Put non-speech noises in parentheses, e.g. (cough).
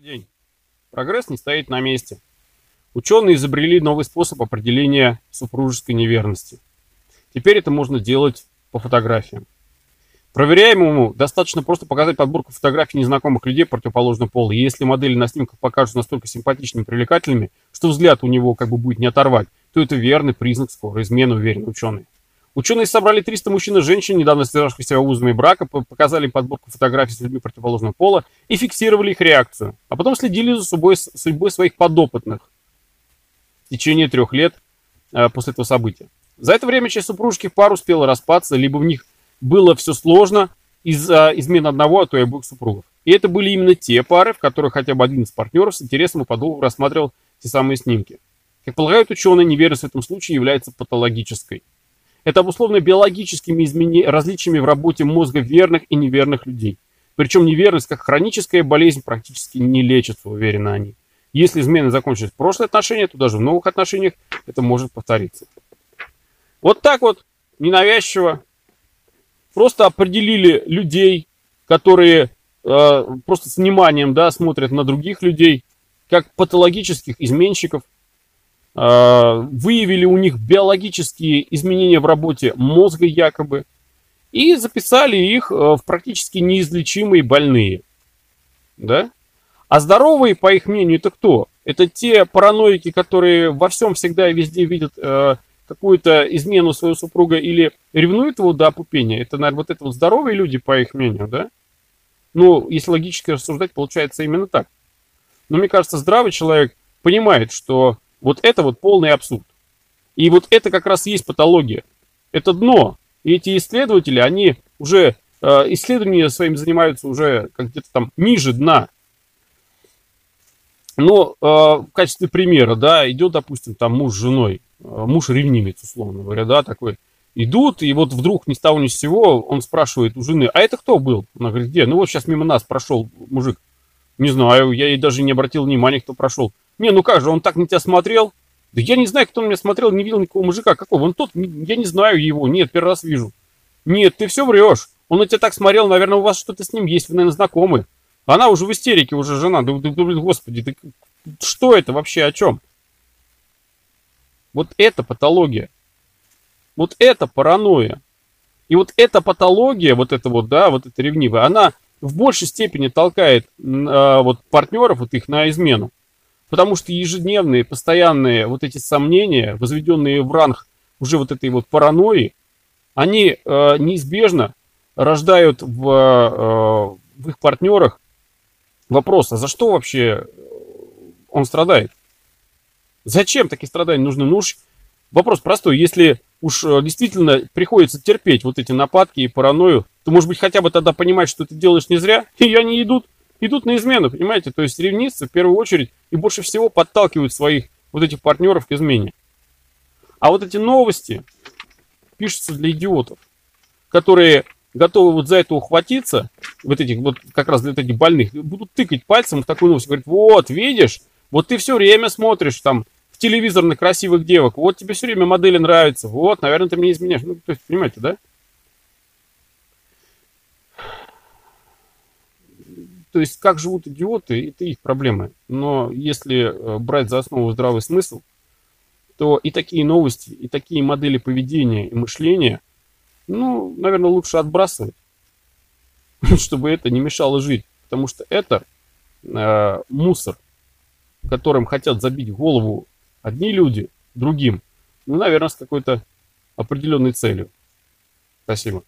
Добрый день. Прогресс не стоит на месте. Ученые изобрели новый способ определения супружеской неверности. Теперь это можно делать по фотографиям. Проверяемому достаточно просто показать подборку фотографий незнакомых людей противоположного пола. И если модели на снимках покажутся настолько симпатичными и привлекательными, что взгляд у него как бы будет не оторвать, то это верный признак скорой измены, уверены ученые. Ученые собрали 300 мужчин и женщин, недавно связавшихся узами брака, показали подборку фотографий с людьми противоположного пола и фиксировали их реакцию. А потом следили за судьбой, судьбой своих подопытных в течение трех лет э, после этого события. За это время часть супружеских пар успела распаться, либо в них было все сложно из-за измен одного, а то и обоих супругов. И это были именно те пары, в которых хотя бы один из партнеров с интересом и подолгу рассматривал те самые снимки. Как полагают ученые, неверность в этом случае является патологической. Это обусловлено биологическими изменениями, различиями в работе мозга верных и неверных людей. Причем неверность, как хроническая болезнь, практически не лечится, уверены они. Если измены закончились в прошлые отношения, то даже в новых отношениях это может повториться. Вот так вот, ненавязчиво, просто определили людей, которые э, просто с вниманием да, смотрят на других людей, как патологических изменщиков, выявили у них биологические изменения в работе мозга якобы, и записали их э, в практически неизлечимые больные. Да? А здоровые, по их мнению, это кто? Это те параноики, которые во всем всегда и везде видят э, какую-то измену своего супруга или ревнуют его до опупения. Это, наверное, вот это вот здоровые люди, по их мнению, да? Ну, если логически рассуждать, получается именно так. Но мне кажется, здравый человек понимает, что вот это вот полный абсурд. И вот это как раз и есть патология. Это дно. И эти исследователи, они уже э, исследованиями своими занимаются уже как где-то там ниже дна. Но э, в качестве примера, да, идет, допустим, там муж с женой, э, муж ревнивец, условно говоря, да, такой. Идут, и вот вдруг ни с того ни с сего он спрашивает у жены, а это кто был? Она говорит, где? Ну вот сейчас мимо нас прошел мужик. Не знаю, я ей даже не обратил внимания, кто прошел. Не, ну как же, он так на тебя смотрел? Да я не знаю, кто на меня смотрел, не видел никакого мужика. Какой? Вон тот, я не знаю его. Нет, первый раз вижу. Нет, ты все врешь. Он на тебя так смотрел, наверное, у вас что-то с ним есть, вы, наверное, знакомы. Она уже в истерике, уже жена. Да, да, да господи, ты, что это вообще, о чем? Вот это патология. Вот это паранойя. И вот эта патология, вот это вот, да, вот эта ревнивая, она в большей степени толкает э, вот партнеров, вот их на измену. Потому что ежедневные, постоянные вот эти сомнения, возведенные в ранг уже вот этой вот паранойи, они э, неизбежно рождают в, э, в их партнерах вопрос, а за что вообще он страдает? Зачем такие страдания нужны? Ну уж вопрос простой. Если уж э, действительно приходится терпеть вот эти нападки и паранойю, то, может быть, хотя бы тогда понимать, что ты делаешь не зря, (laughs) и они идут идут на измену, понимаете? То есть ревнивцы в первую очередь и больше всего подталкивают своих вот этих партнеров к измене. А вот эти новости пишутся для идиотов, которые готовы вот за это ухватиться, вот этих вот как раз для этих больных, будут тыкать пальцем в такую новость, говорить, вот, видишь, вот ты все время смотришь там в телевизор на красивых девок, вот тебе все время модели нравятся, вот, наверное, ты мне изменяешь. Ну, то есть, понимаете, да? То есть, как живут идиоты, это их проблемы. Но если э, брать за основу здравый смысл, то и такие новости, и такие модели поведения и мышления, ну, наверное, лучше отбрасывать, (laughs) чтобы это не мешало жить. Потому что это э, мусор, которым хотят забить голову одни люди другим, ну, наверное, с какой-то определенной целью. Спасибо.